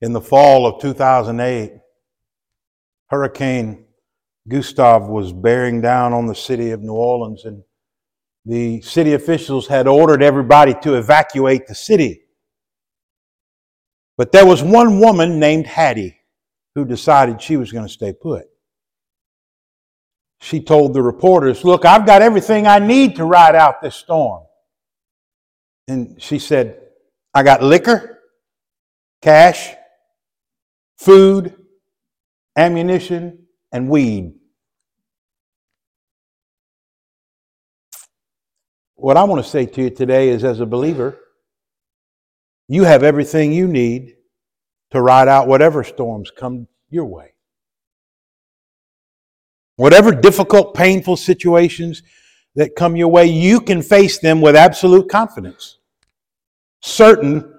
In the fall of 2008, Hurricane Gustav was bearing down on the city of New Orleans, and the city officials had ordered everybody to evacuate the city. But there was one woman named Hattie who decided she was going to stay put. She told the reporters, Look, I've got everything I need to ride out this storm. And she said, I got liquor, cash, food, ammunition, and weed. What I want to say to you today is as a believer, you have everything you need to ride out whatever storms come your way. Whatever difficult, painful situations that come your way, you can face them with absolute confidence, certain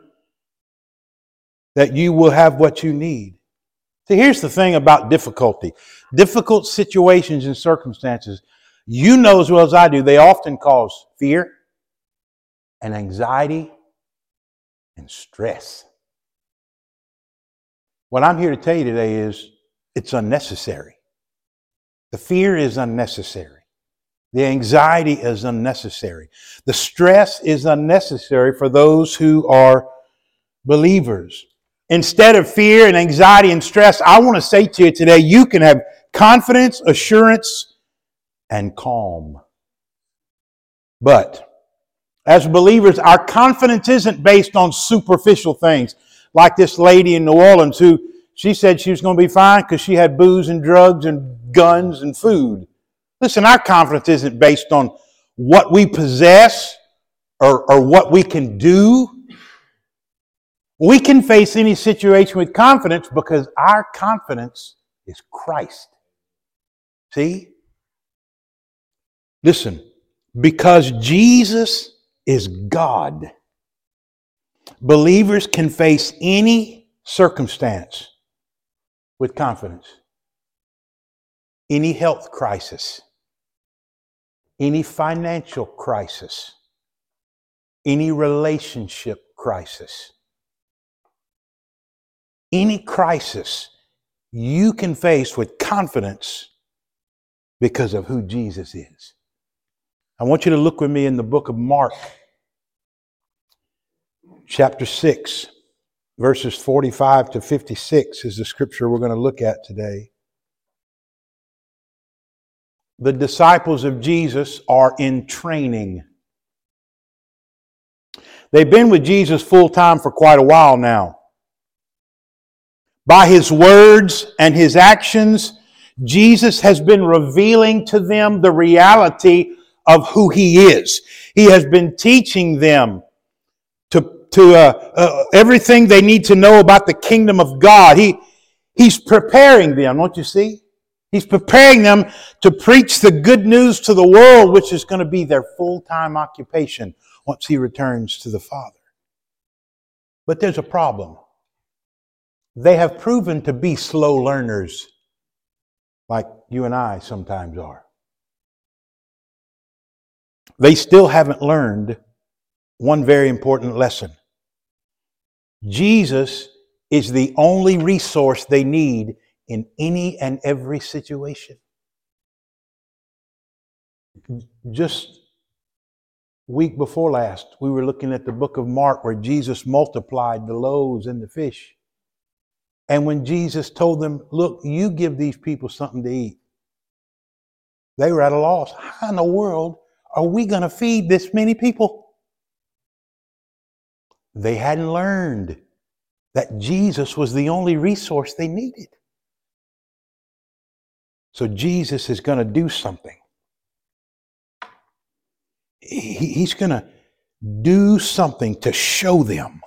that you will have what you need. See, here's the thing about difficulty difficult situations and circumstances, you know as well as I do, they often cause fear and anxiety and stress. What I'm here to tell you today is it's unnecessary. The fear is unnecessary. The anxiety is unnecessary. The stress is unnecessary for those who are believers. Instead of fear and anxiety and stress, I want to say to you today, you can have confidence, assurance, and calm. But as believers, our confidence isn't based on superficial things, like this lady in New Orleans who she said she was going to be fine because she had booze and drugs and guns and food. Listen, our confidence isn't based on what we possess or, or what we can do. We can face any situation with confidence because our confidence is Christ. See? Listen, because Jesus is God, believers can face any circumstance with confidence. Any health crisis, any financial crisis, any relationship crisis, any crisis you can face with confidence because of who Jesus is. I want you to look with me in the book of Mark, chapter 6, verses 45 to 56 is the scripture we're going to look at today. The disciples of Jesus are in training. They've been with Jesus full time for quite a while now. By his words and his actions, Jesus has been revealing to them the reality of who he is. He has been teaching them to, to uh, uh, everything they need to know about the kingdom of God. He, he's preparing them, don't you see? He's preparing them to preach the good news to the world, which is going to be their full time occupation once he returns to the Father. But there's a problem. They have proven to be slow learners, like you and I sometimes are. They still haven't learned one very important lesson. Jesus is the only resource they need in any and every situation. Just week before last, we were looking at the book of Mark where Jesus multiplied the loaves and the fish. And when Jesus told them, Look, you give these people something to eat, they were at a loss. How in the world are we going to feed this many people? They hadn't learned that Jesus was the only resource they needed. So Jesus is going to do something. He's going to do something to show them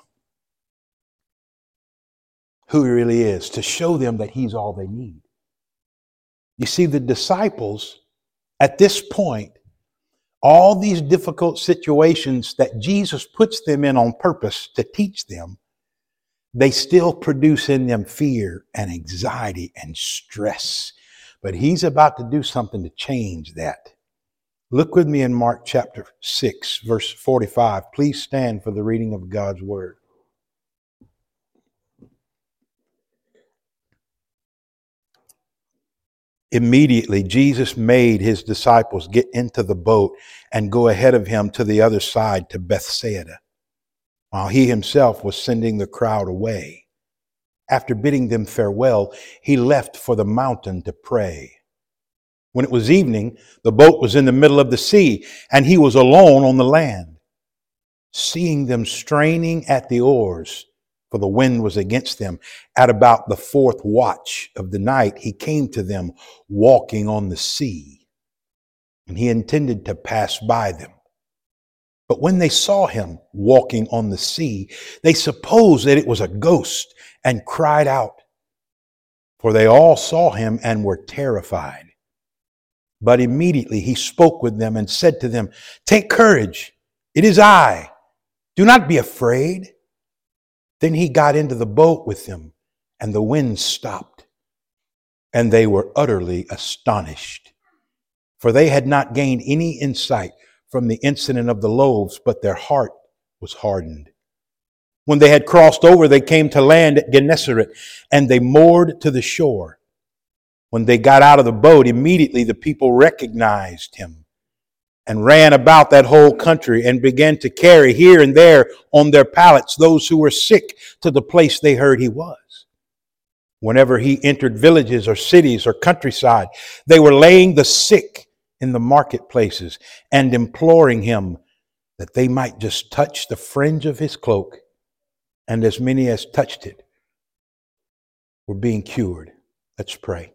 who he really is, to show them that he's all they need. You see, the disciples at this point, all these difficult situations that Jesus puts them in on purpose to teach them, they still produce in them fear and anxiety and stress. But he's about to do something to change that. Look with me in Mark chapter 6, verse 45. Please stand for the reading of God's word. Immediately, Jesus made his disciples get into the boat and go ahead of him to the other side to Bethsaida, while he himself was sending the crowd away. After bidding them farewell, he left for the mountain to pray. When it was evening, the boat was in the middle of the sea, and he was alone on the land. Seeing them straining at the oars, for the wind was against them. At about the fourth watch of the night, he came to them walking on the sea, and he intended to pass by them. But when they saw him walking on the sea, they supposed that it was a ghost and cried out, for they all saw him and were terrified. But immediately he spoke with them and said to them, Take courage, it is I. Do not be afraid. Then he got into the boat with them, and the wind stopped, and they were utterly astonished. For they had not gained any insight from the incident of the loaves, but their heart was hardened. When they had crossed over, they came to land at Gennesaret, and they moored to the shore. When they got out of the boat, immediately the people recognized him and ran about that whole country and began to carry here and there on their pallets those who were sick to the place they heard he was. Whenever he entered villages or cities or countryside, they were laying the sick in the marketplaces and imploring him that they might just touch the fringe of his cloak, and as many as touched it were being cured. Let's pray.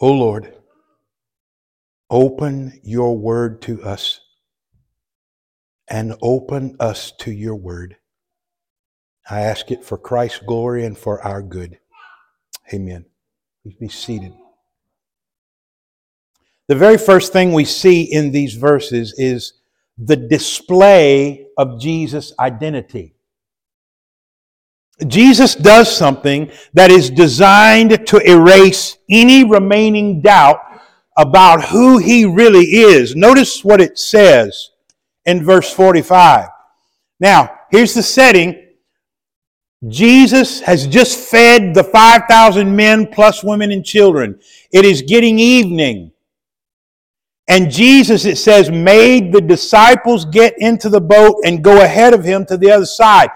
O Lord, Open your word to us and open us to your word. I ask it for Christ's glory and for our good. Amen. Please be seated. The very first thing we see in these verses is the display of Jesus' identity. Jesus does something that is designed to erase any remaining doubt about who he really is. Notice what it says in verse 45. Now, here's the setting. Jesus has just fed the 5,000 men plus women and children. It is getting evening. And Jesus, it says, made the disciples get into the boat and go ahead of him to the other side.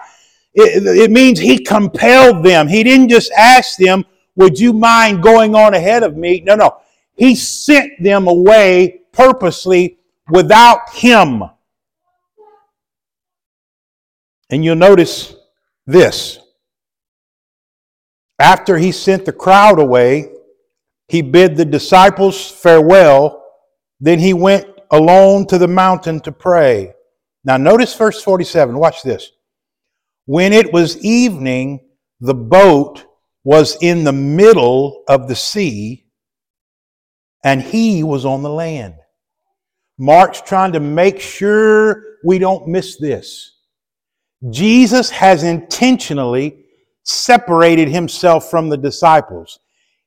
It, it means he compelled them. He didn't just ask them, Would you mind going on ahead of me? No, no. He sent them away purposely without him. And you'll notice this. After he sent the crowd away, he bid the disciples farewell. Then he went alone to the mountain to pray. Now, notice verse 47. Watch this. When it was evening, the boat was in the middle of the sea and he was on the land. Mark's trying to make sure we don't miss this. Jesus has intentionally separated himself from the disciples.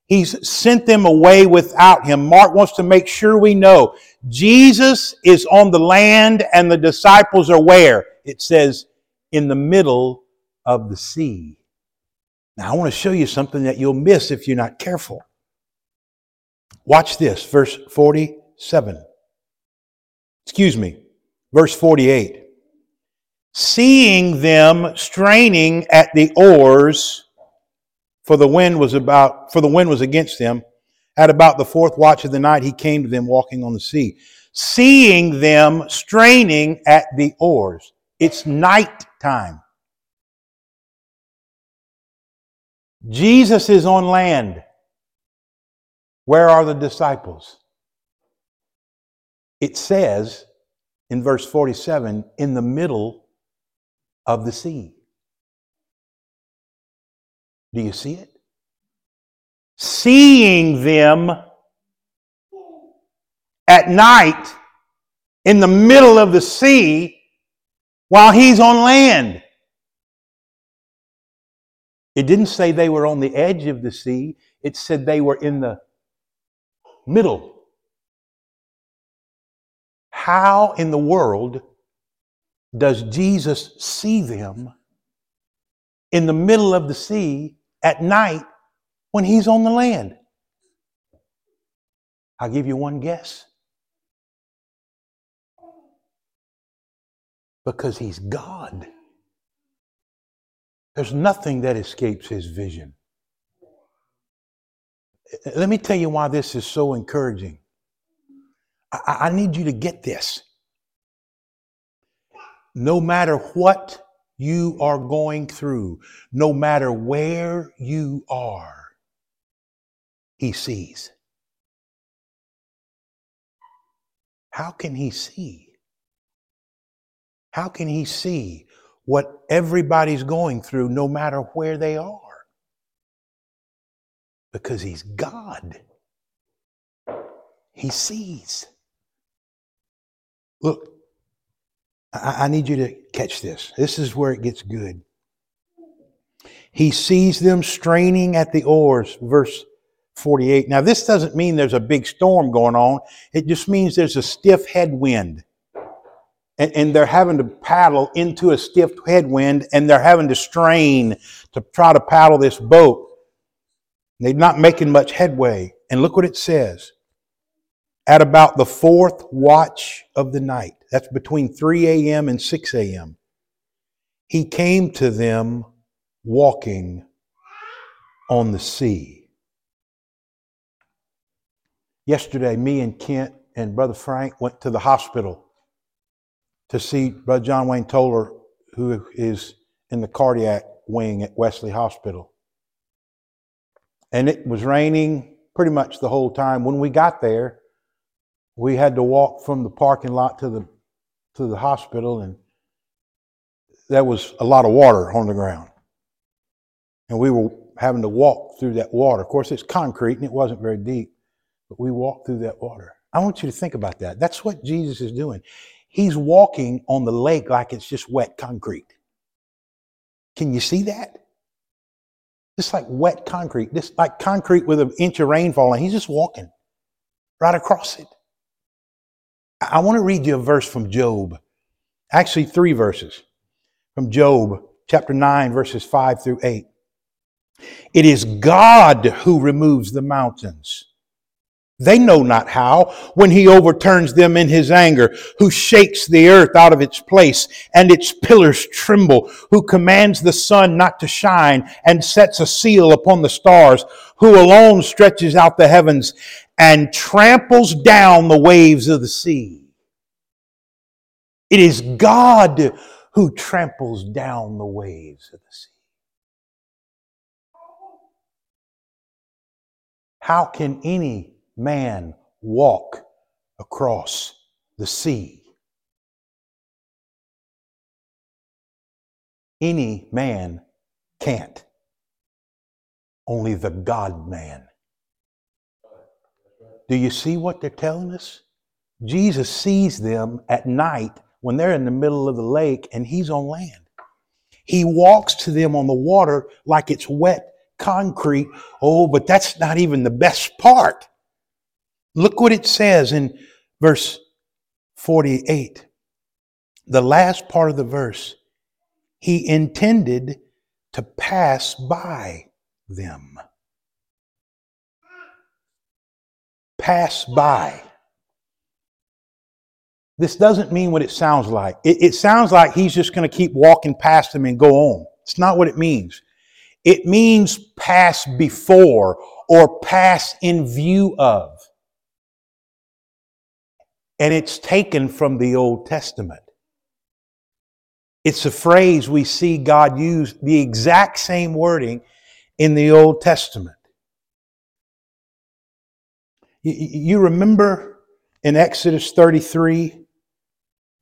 He's sent them away without him. Mark wants to make sure we know Jesus is on the land and the disciples are where? It says, in the middle of the sea. Now, I want to show you something that you'll miss if you're not careful. Watch this, verse 47. Excuse me, verse 48. Seeing them straining at the oars, for the wind was about for the wind was against them, at about the fourth watch of the night he came to them walking on the sea. Seeing them straining at the oars. It's night time. Jesus is on land. Where are the disciples? It says in verse 47 in the middle of the sea. Do you see it? Seeing them at night in the middle of the sea while he's on land. It didn't say they were on the edge of the sea, it said they were in the middle. How in the world does Jesus see them in the middle of the sea at night when he's on the land? I'll give you one guess. Because he's God. There's nothing that escapes his vision. Let me tell you why this is so encouraging. I, I need you to get this. No matter what you are going through, no matter where you are, he sees. How can he see? How can he see what everybody's going through no matter where they are? Because he's God. He sees. Look, I, I need you to catch this. This is where it gets good. He sees them straining at the oars, verse 48. Now, this doesn't mean there's a big storm going on, it just means there's a stiff headwind. And, and, they're having to paddle into a stiff headwind and they're having to strain to try to paddle this boat. They're not making much headway. And look what it says. At about the fourth watch of the night, that's between 3 a.m. and 6 a.m., he came to them walking on the sea. Yesterday, me and Kent and Brother Frank went to the hospital to see Brother John Wayne Toller, who is in the cardiac wing at Wesley Hospital. And it was raining pretty much the whole time. When we got there, we had to walk from the parking lot to the to the hospital, and there was a lot of water on the ground. And we were having to walk through that water. Of course, it's concrete and it wasn't very deep but we walked through that water. I want you to think about that. That's what Jesus is doing. He's walking on the lake like it's just wet concrete. Can you see that? Just like wet concrete, just like concrete with an inch of rain falling. He's just walking right across it. I want to read you a verse from Job. Actually, three verses from Job, chapter 9, verses 5 through 8. It is God who removes the mountains they know not how, when he overturns them in his anger, who shakes the earth out of its place and its pillars tremble, who commands the sun not to shine and sets a seal upon the stars, who alone stretches out the heavens and tramples down the waves of the sea. It is God who tramples down the waves of the sea. How can any man walk across the sea. Any man can't. Only the God man. Do you see what they're telling us? Jesus sees them at night when they're in the middle of the lake and he's on land. He walks to them on the water like it's wet concrete. Oh, but that's not even the best part. Look what it says in verse 48. The last part of the verse. He intended to pass by them. Pass by. This doesn't mean what it sounds like. It, it sounds like he's just going to keep walking past them and go on. It's not what it means. It means pass before or pass in view of and it's taken from the Old Testament. It's a phrase we see God use the exact same wording in the Old Testament. You remember in Exodus 33,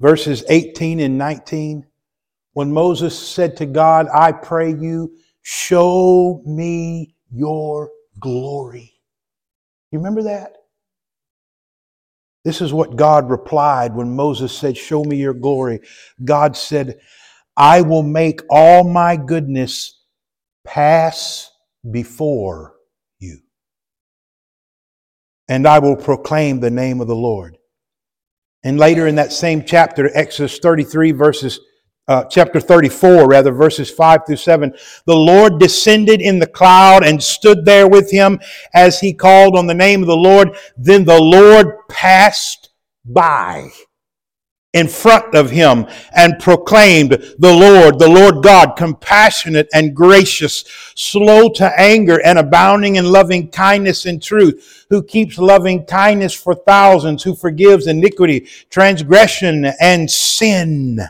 verses 18 and 19, when Moses said to God, I pray you, show me your glory. You remember that? This is what God replied when Moses said, Show me your glory. God said, I will make all my goodness pass before you, and I will proclaim the name of the Lord. And later in that same chapter, Exodus 33, verses uh, chapter 34, rather, verses 5 through 7. The Lord descended in the cloud and stood there with him as he called on the name of the Lord. Then the Lord passed by in front of him and proclaimed, The Lord, the Lord God, compassionate and gracious, slow to anger and abounding in loving kindness and truth, who keeps loving kindness for thousands, who forgives iniquity, transgression, and sin.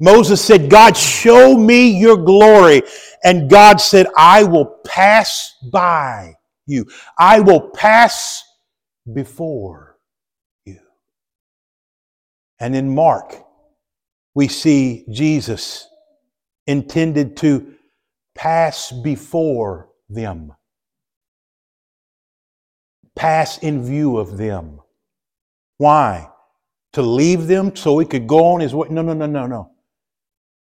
Moses said, God, show me your glory. And God said, I will pass by you. I will pass before you. And in Mark, we see Jesus intended to pass before them, pass in view of them. Why? To leave them so he could go on his way? No, no, no, no, no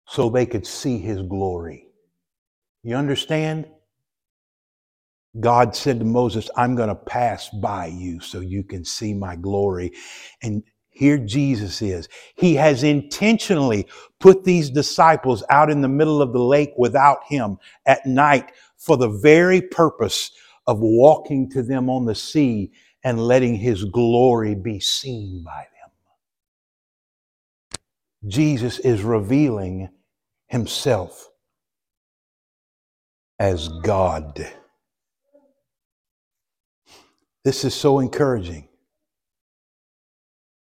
so they could see his glory. You understand? God said to Moses, I'm going to pass by you so you can see my glory. And here Jesus is. He has intentionally put these disciples out in the middle of the lake without him at night for the very purpose of walking to them on the sea and letting his glory be seen by them. Jesus is revealing himself as God. This is so encouraging.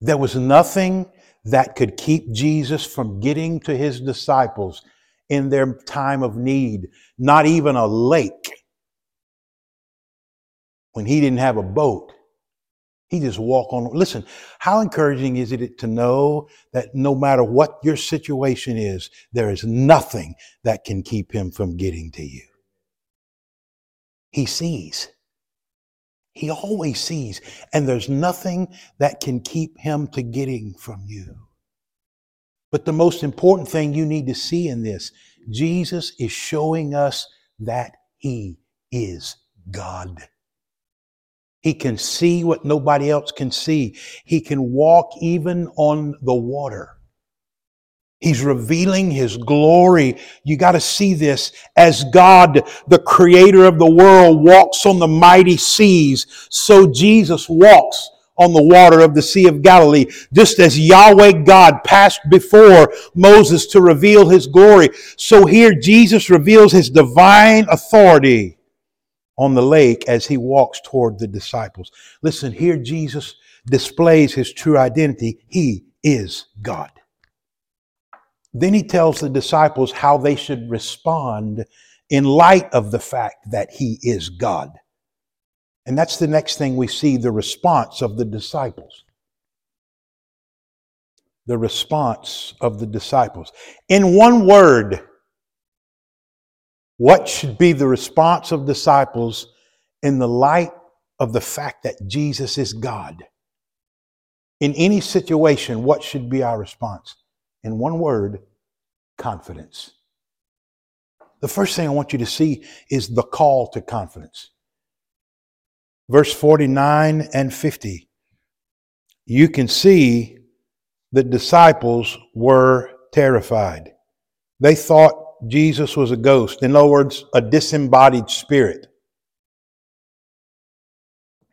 There was nothing that could keep Jesus from getting to his disciples in their time of need, not even a lake when he didn't have a boat. He just walk on. Listen, how encouraging is it to know that no matter what your situation is, there is nothing that can keep him from getting to you. He sees. He always sees. And there's nothing that can keep him to getting from you. But the most important thing you need to see in this, Jesus is showing us that he is God. He can see what nobody else can see. He can walk even on the water. He's revealing His glory. You got to see this as God, the creator of the world, walks on the mighty seas. So Jesus walks on the water of the Sea of Galilee, just as Yahweh God passed before Moses to reveal His glory. So here Jesus reveals His divine authority on the lake as he walks toward the disciples. Listen, here Jesus displays his true identity. He is God. Then he tells the disciples how they should respond in light of the fact that he is God. And that's the next thing we see the response of the disciples. The response of the disciples. In one word, what should be the response of disciples in the light of the fact that Jesus is God? In any situation, what should be our response? In one word, confidence. The first thing I want you to see is the call to confidence. Verse 49 and 50. You can see the disciples were terrified. They thought Jesus was a ghost. In other words, a disembodied spirit.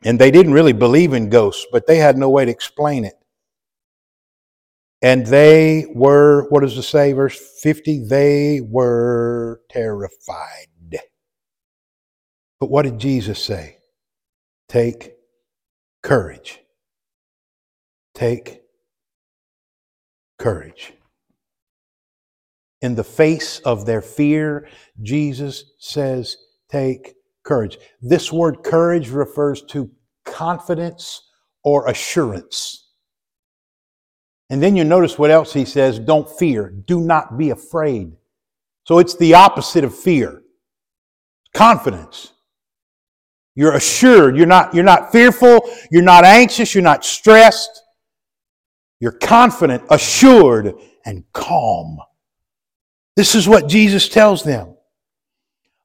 And they didn't really believe in ghosts, but they had no way to explain it. And they were, what does it say, verse 50? They were terrified. But what did Jesus say? Take courage. Take courage in the face of their fear, Jesus says, Take courage. This word courage refers to confidence or assurance. And then you notice what else he says don't fear, do not be afraid. So it's the opposite of fear confidence. You're assured, you're not, you're not fearful, you're not anxious, you're not stressed. You're confident, assured, and calm. This is what Jesus tells them.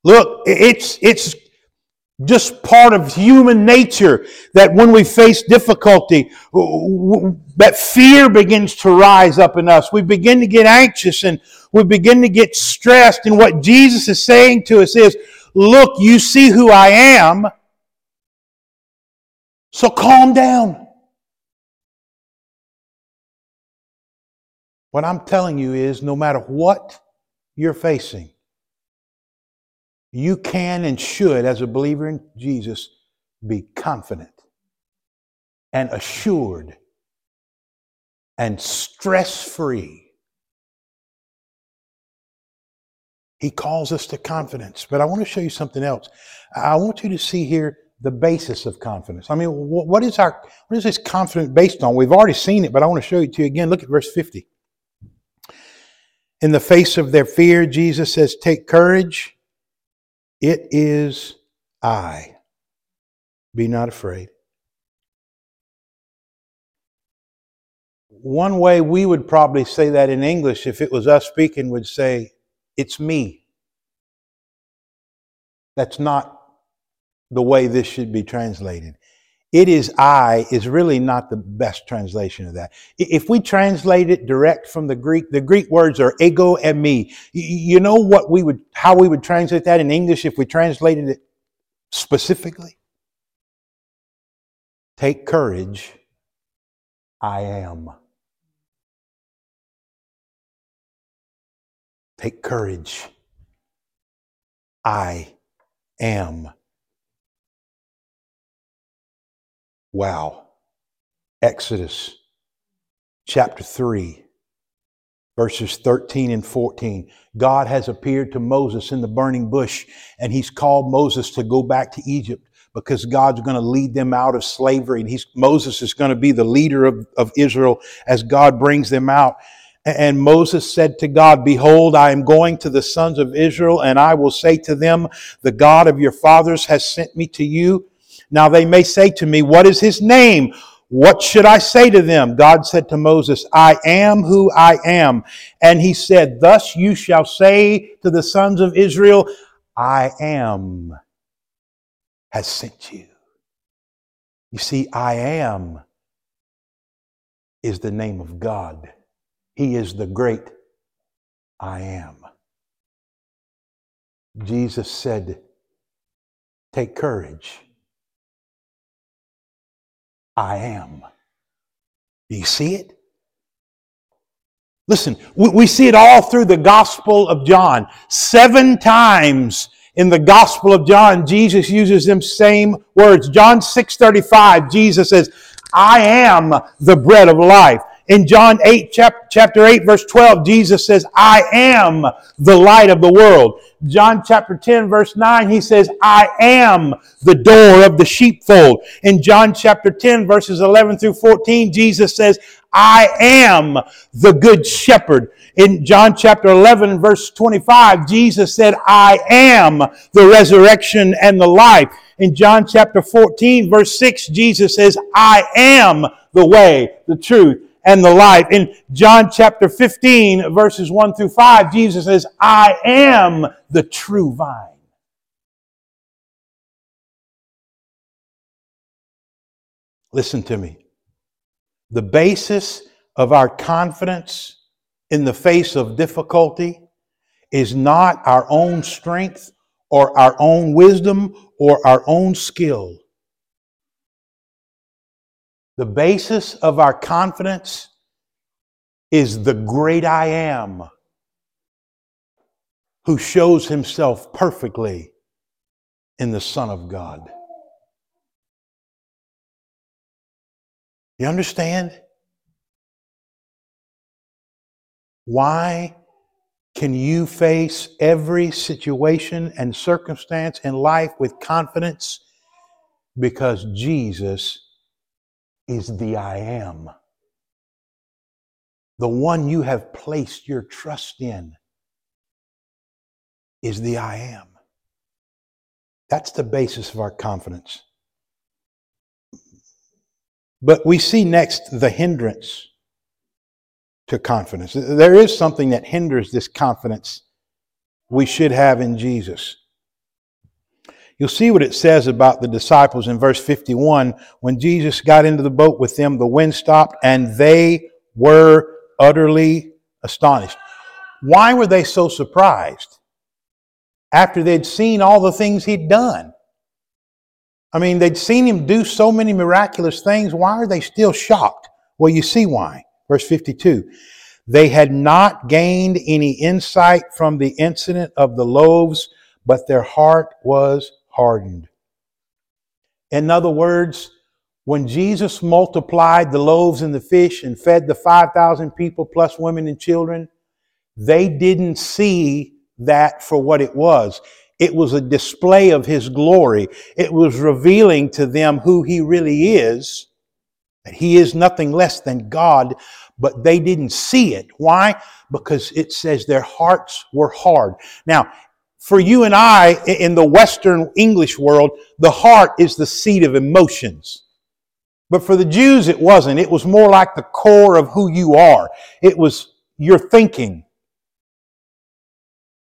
Look, it's, it's, just part of human nature that when we face difficulty, that fear begins to rise up in us. We begin to get anxious and we begin to get stressed. And what Jesus is saying to us is, look, you see who I am, so calm down. What I'm telling you is no matter what you're facing, you can and should, as a believer in Jesus, be confident and assured and stress free. He calls us to confidence. But I want to show you something else. I want you to see here the basis of confidence. I mean, what is our what is this confidence based on? We've already seen it, but I want to show it to you again. Look at verse 50. In the face of their fear, Jesus says, Take courage. It is I. Be not afraid. One way we would probably say that in English, if it was us speaking, would say, It's me. That's not the way this should be translated. It is I is really not the best translation of that. If we translate it direct from the Greek, the Greek words are ego eimi. You know what we would, how we would translate that in English if we translated it specifically? Take courage, I am. Take courage, I am. Wow. Exodus chapter 3, verses 13 and 14. God has appeared to Moses in the burning bush, and he's called Moses to go back to Egypt because God's going to lead them out of slavery. And he's, Moses is going to be the leader of, of Israel as God brings them out. And Moses said to God, Behold, I am going to the sons of Israel, and I will say to them, The God of your fathers has sent me to you. Now they may say to me, What is his name? What should I say to them? God said to Moses, I am who I am. And he said, Thus you shall say to the sons of Israel, I am has sent you. You see, I am is the name of God. He is the great I am. Jesus said, Take courage. I am. Do you see it? Listen, we, see it all through the Gospel of John. Seven times in the Gospel of John, Jesus uses them same words. John 6:35, Jesus says, I am the bread of life. In John 8, chapter 8, verse 12, Jesus says, I am the light of the world. John chapter 10, verse 9, he says, I am the door of the sheepfold. In John chapter 10, verses 11 through 14, Jesus says, I am the good shepherd. In John chapter 11, verse 25, Jesus said, I am the resurrection and the life. In John chapter 14, verse 6, Jesus says, I am the way, the truth, and the life. In John chapter 15, verses 1 through 5, Jesus says, I am the true vine. Listen to me. The basis of our confidence in the face of difficulty is not our own strength or our own wisdom or our own skill. The basis of our confidence is the great I am who shows himself perfectly in the Son of God. You understand? Why can you face every situation and circumstance in life with confidence? Because Jesus is the I am. The one you have placed your trust in is the I am. That's the basis of our confidence. But we see next the hindrance to confidence. There is something that hinders this confidence we should have in Jesus. You'll see what it says about the disciples in verse 51. When Jesus got into the boat with them, the wind stopped and they were utterly astonished. Why were they so surprised? After they'd seen all the things he'd done. I mean, they'd seen him do so many miraculous things. Why are they still shocked? Well, you see why. Verse 52. They had not gained any insight from the incident of the loaves, but their heart was hardened. In other words, when Jesus multiplied the loaves and the fish and fed the 5,000 people plus women and children, they didn't see that for what it was. It was a display of His glory. It was revealing to them who He really is, that He is nothing less than God, but they didn't see it. Why? Because it says their hearts were hard. Now, for you and I in the Western English world, the heart is the seat of emotions. But for the Jews, it wasn't. It was more like the core of who you are. It was your thinking,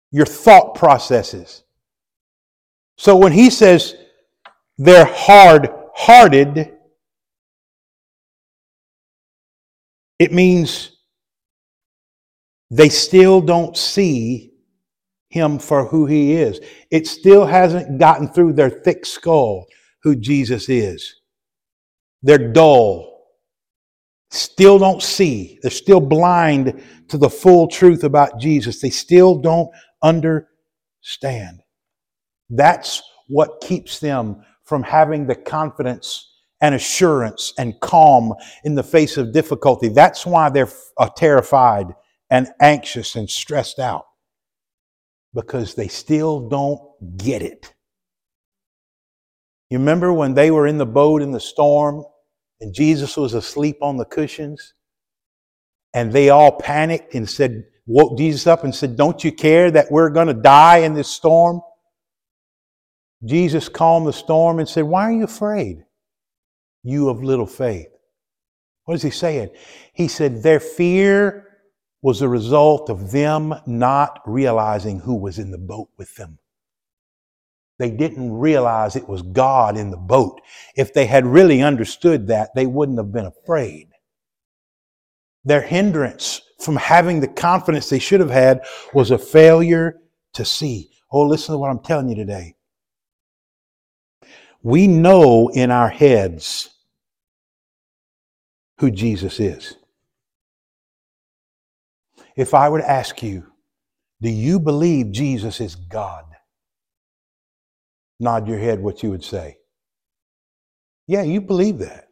your thought processes. So when he says they're hard hearted, it means they still don't see him for who he is. It still hasn't gotten through their thick skull who Jesus is. They're dull, still don't see. They're still blind to the full truth about Jesus. They still don't understand. That's what keeps them from having the confidence and assurance and calm in the face of difficulty. That's why they're uh, terrified and anxious and stressed out because they still don't get it. You remember when they were in the boat in the storm and Jesus was asleep on the cushions? And they all panicked and said, woke Jesus up and said, Don't you care that we're going to die in this storm? Jesus calmed the storm and said, Why are you afraid, you of little faith? What is he saying? He said, Their fear was a result of them not realizing who was in the boat with them. They didn't realize it was God in the boat. If they had really understood that, they wouldn't have been afraid. Their hindrance from having the confidence they should have had was a failure to see. Oh, listen to what I'm telling you today. We know in our heads who Jesus is. If I were to ask you, do you believe Jesus is God? Nod your head what you would say. Yeah, you believe that.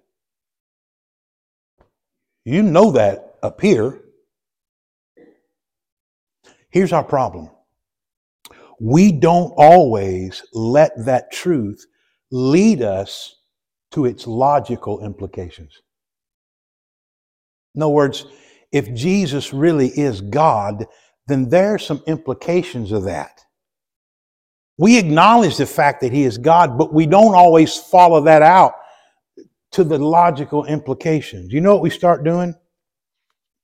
You know that up here. Here's our problem we don't always let that truth lead us to its logical implications. In other words, if Jesus really is God, then there are some implications of that. We acknowledge the fact that He is God, but we don't always follow that out to the logical implications. You know what we start doing?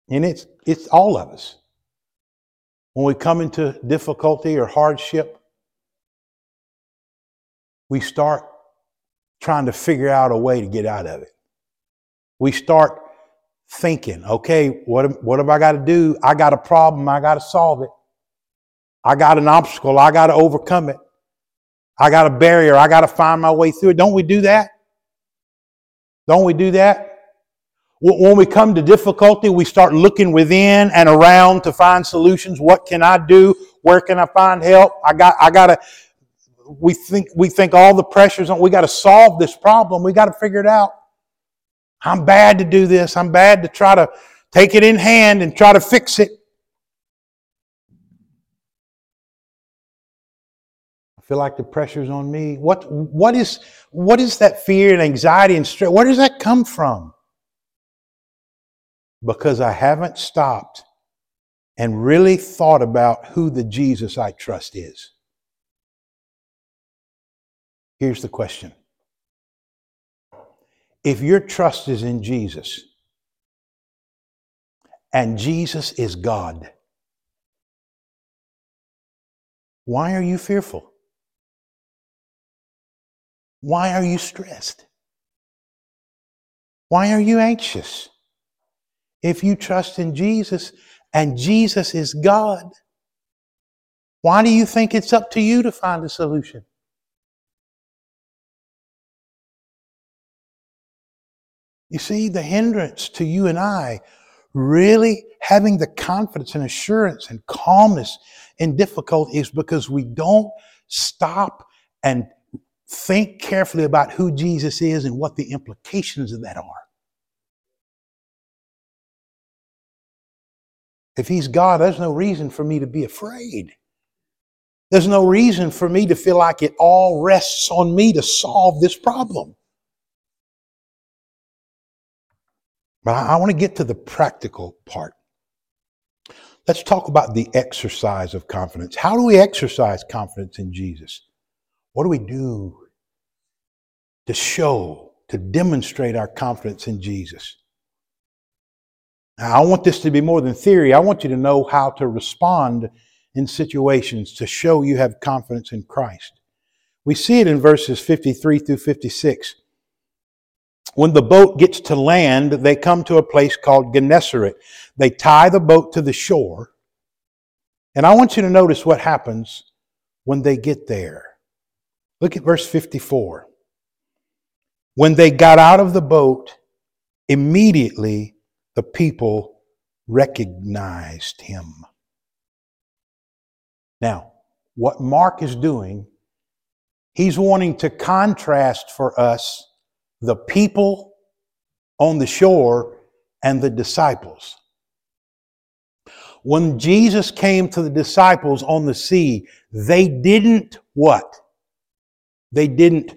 And it's, it's all of us. When we come into difficulty or hardship, we start trying to figure out a way to get out of it. We start thinking, okay, what, what have I got to do? I got a problem, I got to solve it. I got an obstacle, I got to overcome it. I got a barrier, I got to find my way through it. Don't we do that? Don't we do that? When we come to difficulty, we start looking within and around to find solutions. What can I do? Where can I find help? I got, I got to, we think, we think all the pressures on, we got to solve this problem. We got to figure it out. I'm bad to do this. I'm bad to try to take it in hand and try to fix it. I feel like the pressure's on me. What, what, is, what is that fear and anxiety and stress? Where does that come from? because I haven't stopped and really thought about who the Jesus I trust is. Here's the question If your trust is in Jesus and Jesus is God, why are you fearful? Why are you stressed? Why are you anxious? If you trust in Jesus and Jesus is God, why do you think it's up to you to find a solution? You see, the hindrance to you and I really having the confidence and assurance and calmness in difficulty is because we don't stop and think carefully about who Jesus is and what the implications of that are. If he's God, there's no reason for me to be afraid. There's no reason for me to feel like it all rests on me to solve this problem. But I, I want to get to the practical part. Let's talk about the exercise of confidence. How do we exercise confidence in Jesus? What do we do to show, to demonstrate our confidence in Jesus? Now, I want this to be more than theory. I want you to know how to respond in situations to show you have confidence in Christ. We see it in verses 53 through 56. When the boat gets to land, they come to a place called Gennesaret. They tie the boat to the shore. And I want you to notice what happens when they get there. Look at verse 54. When they got out of the boat, immediately the people recognized him. Now, what Mark is doing, he's wanting to contrast for us the people on the shore and the disciples. When Jesus came to the disciples on the sea, they didn't what? They didn't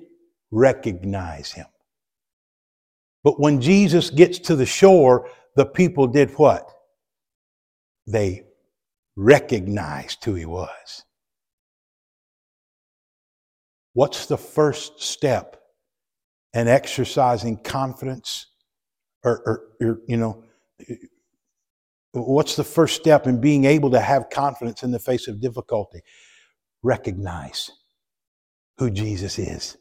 recognize him. But when Jesus gets to the shore, the people did what? They recognized who he was. What's the first step in exercising confidence? Or, or, or, you know, what's the first step in being able to have confidence in the face of difficulty? Recognize who Jesus is.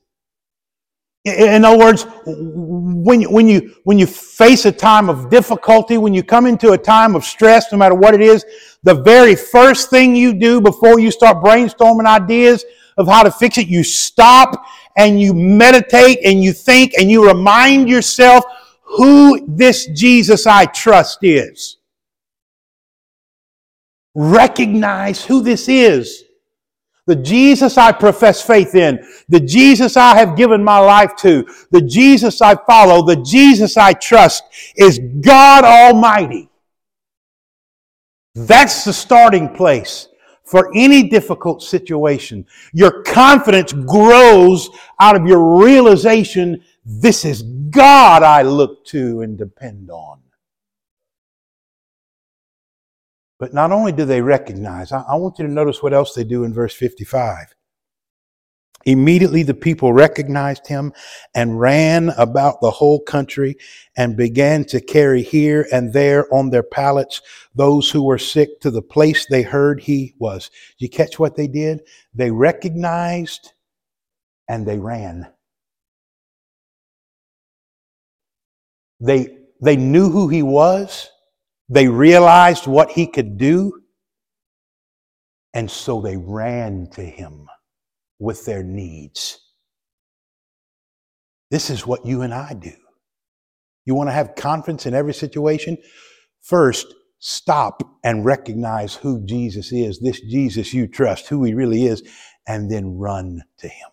In other words, when, you when, you, when you face a time of difficulty, when you come into a time of stress, no matter what it is, the very first thing you do before you start brainstorming ideas of how to fix it, you stop and you meditate and you think and you remind yourself who this Jesus I trust is. Recognize who this is. The Jesus I profess faith in, the Jesus I have given my life to, the Jesus I follow, the Jesus I trust is God Almighty. That's the starting place for any difficult situation. Your confidence grows out of your realization this is God I look to and depend on. But not only do they recognize, I, I want you to notice what else they do in verse 55. Immediately the people recognized him and ran about the whole country and began to carry here and there on their pallets those who were sick to the place they heard he was. You catch what they did? They recognized and they ran. They, they knew who he was. They realized what he could do, and so they ran to him with their needs. This is what you and I do. You want to have confidence in every situation? First, stop and recognize who Jesus is, this Jesus you trust, who he really is, and then run to him.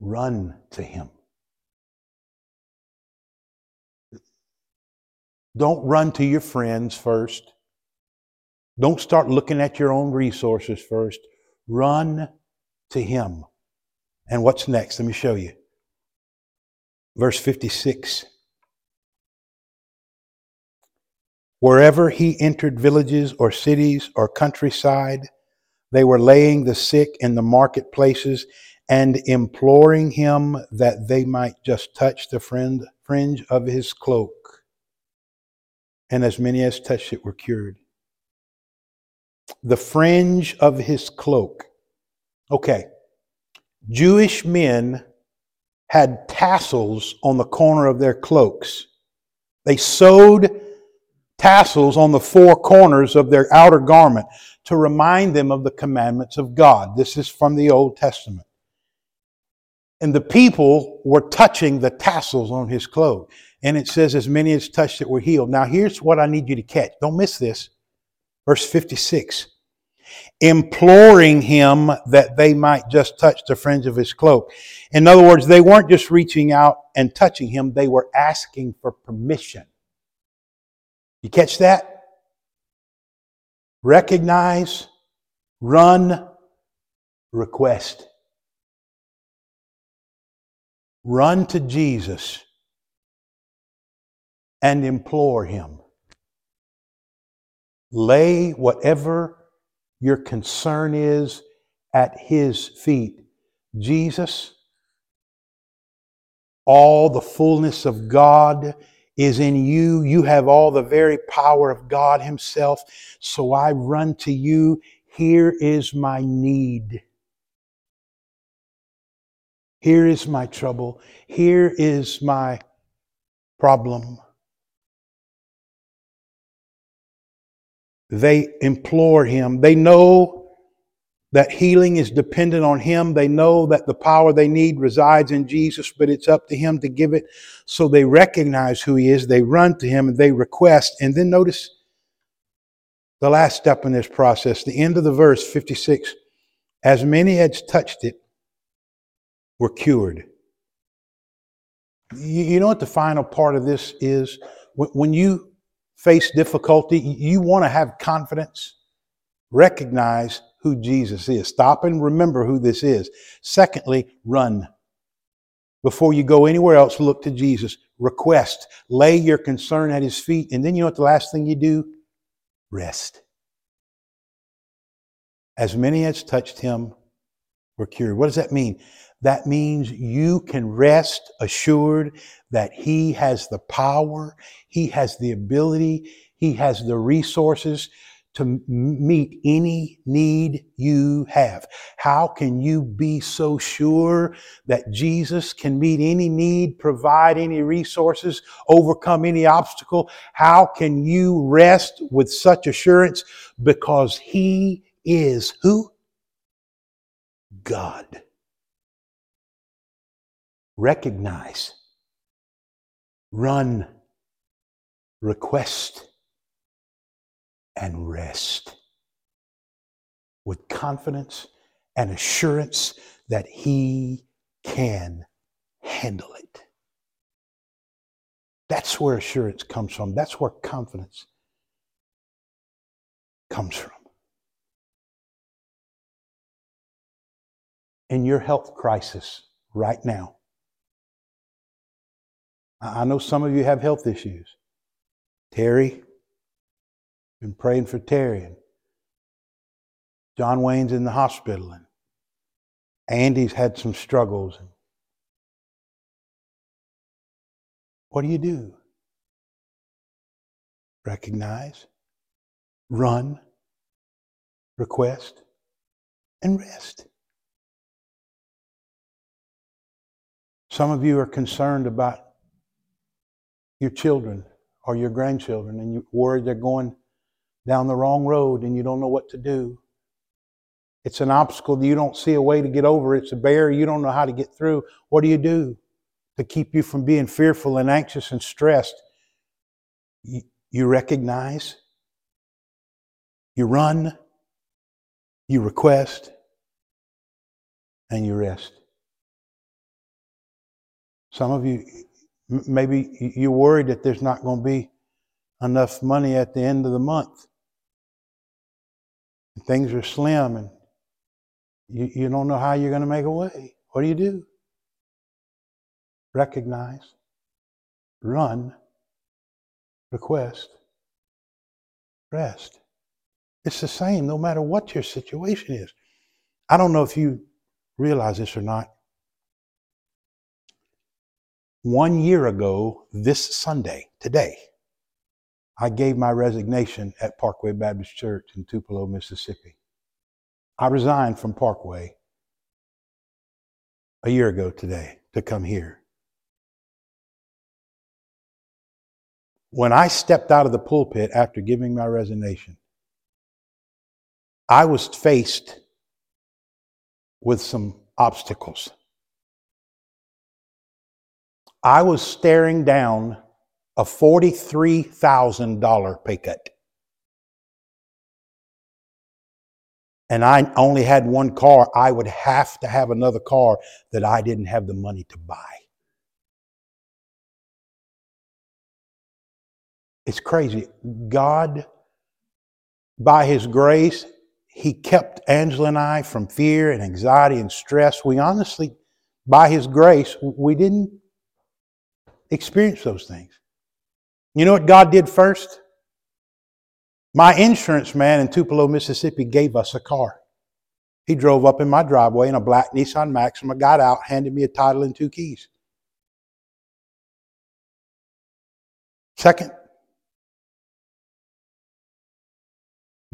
Run to him. Don't run to your friends first. Don't start looking at your own resources first. Run to Him. And what's next? Let me show you. Verse 56. Wherever he entered villages or cities or countryside, they were laying the sick in the marketplaces and imploring him that they might just touch the fringe of his cloak and as many as touched it were cured. The fringe of his cloak. Okay, Jewish men had tassels on the corner of their cloaks. They sewed tassels on the four corners of their outer garment to remind them of the commandments of God. This is from the Old Testament. And the people were touching the tassels on his cloak. And it says, as many as touched it were healed. Now, here's what I need you to catch. Don't miss this. Verse 56 imploring him that they might just touch the fringe of his cloak. In other words, they weren't just reaching out and touching him, they were asking for permission. You catch that? Recognize, run, request. Run to Jesus and implore him. Lay whatever your concern is at his feet. Jesus, all the fullness of God is in you. You have all the very power of God Himself. So I run to you. Here is my need. Here is my trouble. Here is my problem. They implore Him. They know that healing is dependent on Him. They know that the power they need resides in Jesus, but it's up to Him to give it. So they recognize who He is. They run to Him and they request. And then notice the last step in this process, the end of the verse 56 as many as touched it were cured. You know what the final part of this is? When you face difficulty, you want to have confidence, recognize who Jesus is. Stop and remember who this is. Secondly, run. Before you go anywhere else, look to Jesus. Request. Lay your concern at his feet. And then you know what the last thing you do? Rest. As many as touched him were cured. What does that mean? That means you can rest assured that He has the power, He has the ability, He has the resources to meet any need you have. How can you be so sure that Jesus can meet any need, provide any resources, overcome any obstacle? How can you rest with such assurance? Because He is who? God. Recognize, run, request and rest with confidence and assurance that He can handle it. That's where assurance comes from. That's where confidence comes from. In your health crisis right now, I know some of you have health issues. Terry, been praying for Terry. And John Wayne's in the hospital. And Andy's had some struggles. What do you do? Recognize, run, request, and rest. Some of you are concerned about your children or your grandchildren and you're worried they're going down the wrong road and you don't know what to do. It's an obstacle that you don't see a way to get over. It's a barrier you don't know how to get through. What do you do to keep you from being fearful and anxious and stressed? You, you recognize, you run, you request, and you rest. Some of you, maybe you're worried that there's not going to be enough money at the end of the month things are slim and you, you don't know how you're going to make a way. What do you do? Recognize, run, request, rest. It's the same no matter what your situation is. I don't know if you realize this or not. One year ago, this Sunday, today, I gave my resignation at Parkway Baptist Church in Tupelo, Mississippi. I resigned from Parkway a year ago today to come here. When I stepped out of the pulpit after giving my resignation, I was faced with some obstacles. I was staring down a $43,000 pay cut. And I only had one car, I would have to have another car that I didn't have the money to buy. It's crazy. God, by His grace, He kept Angela and I from fear and anxiety and stress. We honestly, by His grace, we didn't experience those things. You know what God did first? My insurance man in Tupelo, Mississippi gave us a car. He drove up in my driveway in a black Nissan Maxima, got out, handed me a title and two keys. Second,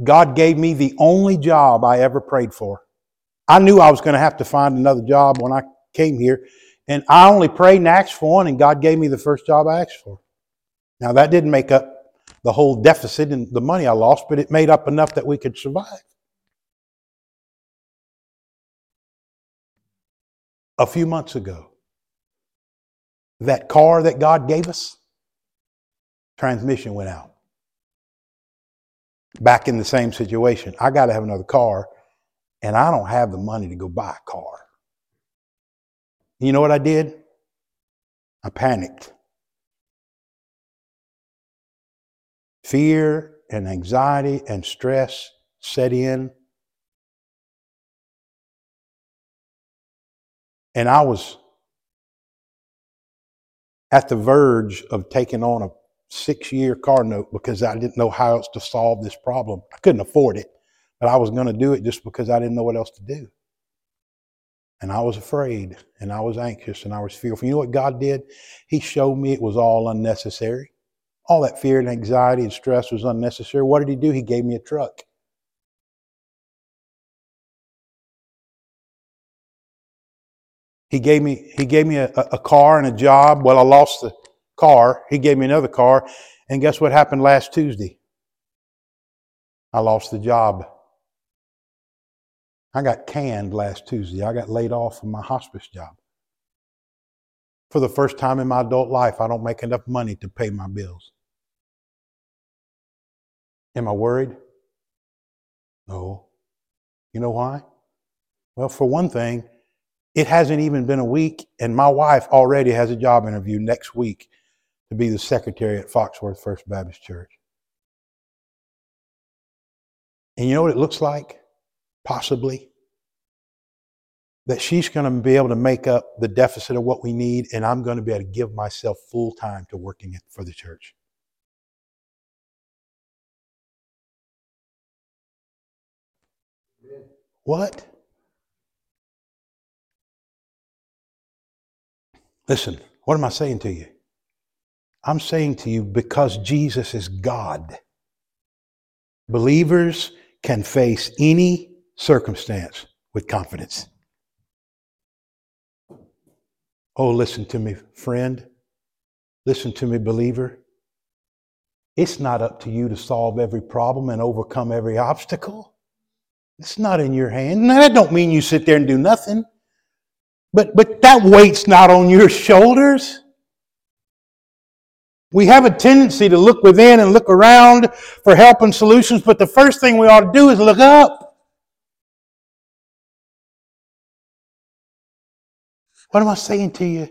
God gave me the only job I ever prayed for. I knew I was going to have to find another job when I came here, and I only prayed and asked for one, and God gave me the first job I asked for. Now, that didn't make up the whole deficit and the money I lost, but it made up enough that we could survive. A few months ago, that car that God gave us, transmission went out. Back in the same situation. I got to have another car, and I don't have the money to go buy a car. You know what I did? I panicked. Fear and anxiety and stress set in. And I was at the verge of taking on a six year car note because I didn't know how else to solve this problem. I couldn't afford it, but I was going to do it just because I didn't know what else to do. And I was afraid and I was anxious and I was fearful. You know what God did? He showed me it was all unnecessary. All that fear and anxiety and stress was unnecessary. What did he do? He gave me a truck. He gave me, he gave me a, a car and a job. Well, I lost the car. He gave me another car. And guess what happened last Tuesday? I lost the job. I got canned last Tuesday. I got laid off from my hospice job. For the first time in my adult life, I don't make enough money to pay my bills. Am I worried? No. You know why? Well, for one thing, it hasn't even been a week, and my wife already has a job interview next week to be the secretary at Foxworth First Baptist Church. And you know what it looks like? Possibly. That she's going to be able to make up the deficit of what we need, and I'm going to be able to give myself full time to working for the church. What? Listen, what am I saying to you? I'm saying to you because Jesus is God, believers can face any circumstance with confidence. Oh, listen to me, friend. Listen to me, believer. It's not up to you to solve every problem and overcome every obstacle. It's not in your hand. Now, that don't mean you sit there and do nothing. But, but that weight's not on your shoulders. We have a tendency to look within and look around for help and solutions, but the first thing we ought to do is look up. What am I saying to you?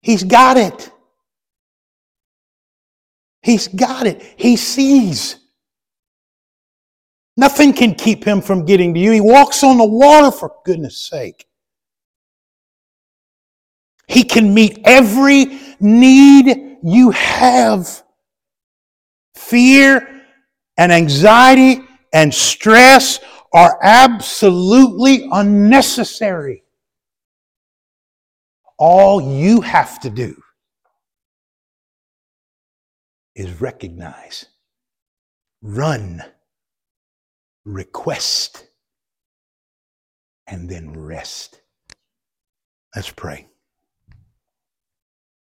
He's got it. He's got it. He sees. Nothing can keep him from getting to you. He walks on the water, for goodness sake. He can meet every need you have. Fear and anxiety and stress are absolutely unnecessary. All you have to do is recognize, run request, and then rest. Let's pray.